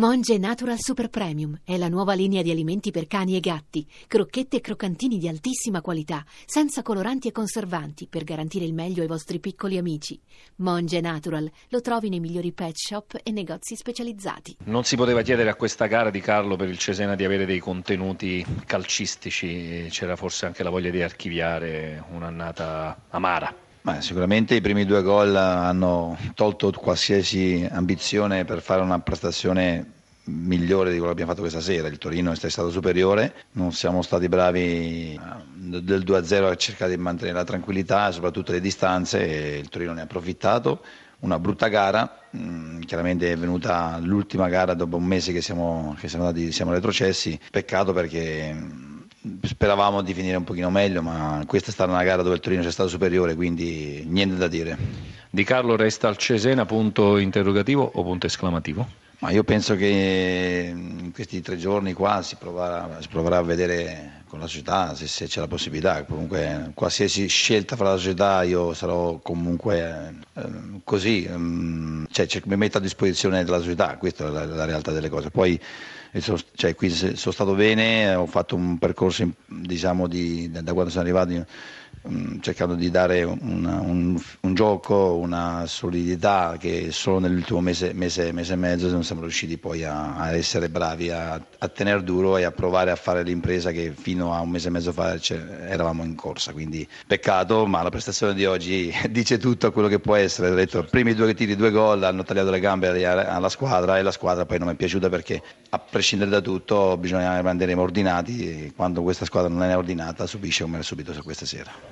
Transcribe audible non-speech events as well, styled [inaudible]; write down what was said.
Monge Natural Super Premium è la nuova linea di alimenti per cani e gatti, crocchette e croccantini di altissima qualità, senza coloranti e conservanti, per garantire il meglio ai vostri piccoli amici. Monge Natural lo trovi nei migliori pet shop e negozi specializzati. Non si poteva chiedere a questa gara di Carlo per il Cesena di avere dei contenuti calcistici, c'era forse anche la voglia di archiviare un'annata amara. Beh, sicuramente i primi due gol hanno tolto qualsiasi ambizione per fare una prestazione migliore di quello che abbiamo fatto questa sera. Il Torino è stato superiore, non siamo stati bravi eh, del 2-0 a cercare di mantenere la tranquillità soprattutto le distanze e il Torino ne ha approfittato. Una brutta gara, mm, chiaramente è venuta l'ultima gara dopo un mese che siamo, che siamo, andati, siamo retrocessi, peccato perché speravamo di finire un pochino meglio, ma questa è stata una gara dove il Torino c'è stato superiore, quindi niente da dire. Di Carlo resta al Cesena punto interrogativo o punto esclamativo? Ma io penso che in questi tre giorni qua si proverà, si proverà a vedere con la società se, se, c'è la possibilità. Comunque, qualsiasi scelta fra la società, io sarò comunque eh, così, um, cioè, mi metto a disposizione della società, questa è la, la realtà delle cose. Poi, sono, cioè, qui sono stato bene, ho fatto un percorso diciamo, di, da quando sono arrivato Mm, cercando di dare una, un, un, gioco, una solidità che solo nell'ultimo mese, mese, mese e mezzo non siamo riusciti poi a, a essere bravi, a, a, tenere duro e a provare a fare l'impresa che fino a un mese e mezzo fa eravamo in corsa. Quindi peccato, ma la prestazione di oggi [laughs] dice tutto quello che può essere. Ho detto, primi due tiri, due gol hanno tagliato le gambe alla squadra e la squadra poi non mi è piaciuta perché a prescindere da tutto bisogna rimanere ordinati e quando questa squadra non è ordinata subisce come ha subito questa sera.